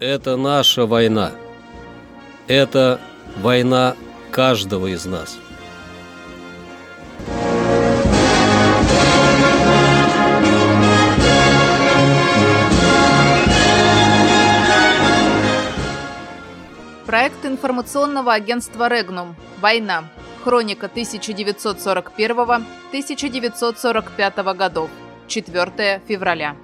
Это наша война. Это война каждого из нас. Проект информационного агентства «Регнум. Война. Хроника 1941-1945 годов. 4 февраля.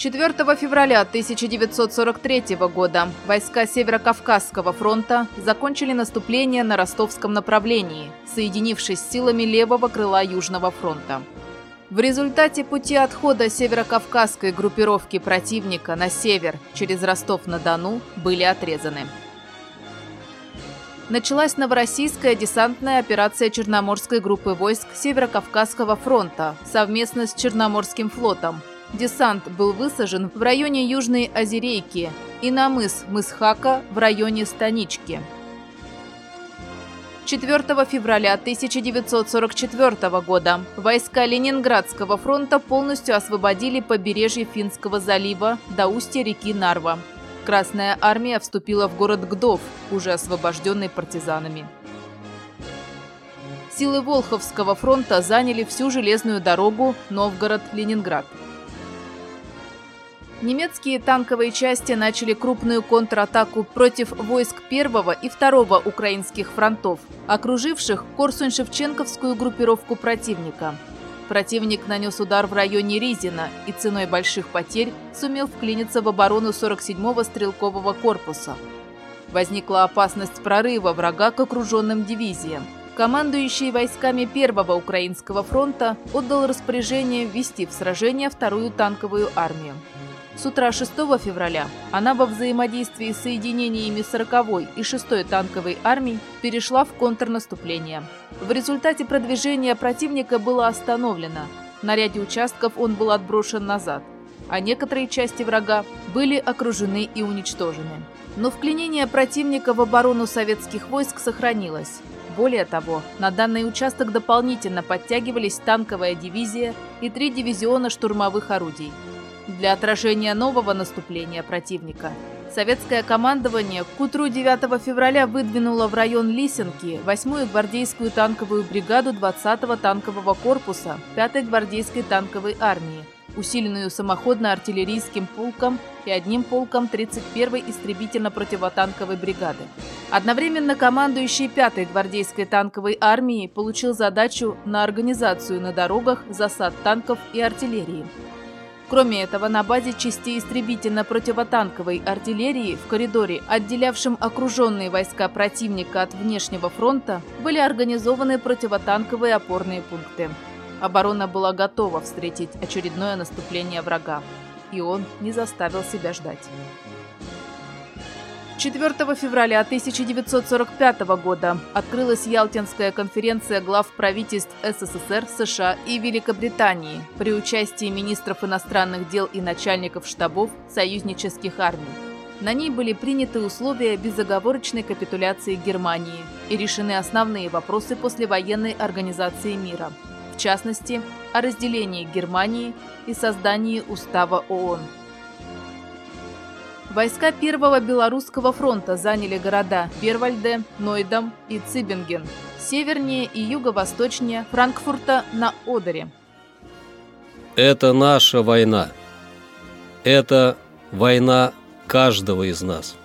4 февраля 1943 года войска Северо-Кавказского фронта закончили наступление на ростовском направлении, соединившись силами левого крыла Южного фронта. В результате пути отхода северокавказской группировки противника на север через Ростов-на-Дону были отрезаны. Началась новороссийская десантная операция Черноморской группы войск Северокавказского фронта совместно с Черноморским флотом, Десант был высажен в районе Южной Озерейки и на мыс Мысхака в районе Станички. 4 февраля 1944 года войска Ленинградского фронта полностью освободили побережье Финского залива до устья реки Нарва. Красная армия вступила в город Гдов, уже освобожденный партизанами. Силы Волховского фронта заняли всю железную дорогу Новгород-Ленинград. Немецкие танковые части начали крупную контратаку против войск первого и второго украинских фронтов, окруживших Корсунь-Шевченковскую группировку противника. Противник нанес удар в районе Ризина и ценой больших потерь сумел вклиниться в оборону 47-го стрелкового корпуса. Возникла опасность прорыва врага к окруженным дивизиям. Командующий войсками Первого Украинского фронта отдал распоряжение ввести в сражение вторую танковую армию. С утра 6 февраля она во взаимодействии с соединениями 40-й и 6-й танковой армий перешла в контрнаступление. В результате продвижения противника было остановлено. На ряде участков он был отброшен назад, а некоторые части врага были окружены и уничтожены. Но вклинение противника в оборону советских войск сохранилось. Более того, на данный участок дополнительно подтягивались танковая дивизия и три дивизиона штурмовых орудий – для отражения нового наступления противника советское командование к утру 9 февраля выдвинуло в район Лисенки 8-ю гвардейскую танковую бригаду 20-го танкового корпуса 5-й гвардейской танковой армии, усиленную самоходно-артиллерийским полком и одним полком 31-й истребительно-противотанковой бригады. Одновременно командующий 5-й гвардейской танковой армией получил задачу на организацию на дорогах засад танков и артиллерии. Кроме этого, на базе частей истребительно-противотанковой артиллерии в коридоре, отделявшем окруженные войска противника от внешнего фронта, были организованы противотанковые опорные пункты. Оборона была готова встретить очередное наступление врага, и он не заставил себя ждать. 4 февраля 1945 года открылась Ялтинская конференция глав правительств СССР, США и Великобритании при участии министров иностранных дел и начальников штабов союзнических армий. На ней были приняты условия безоговорочной капитуляции Германии и решены основные вопросы послевоенной организации мира, в частности, о разделении Германии и создании Устава ООН. Войска Первого Белорусского фронта заняли города Бервальде, Нойдам и Цибинген, севернее и юго-восточнее Франкфурта на Одере. Это наша война. Это война каждого из нас.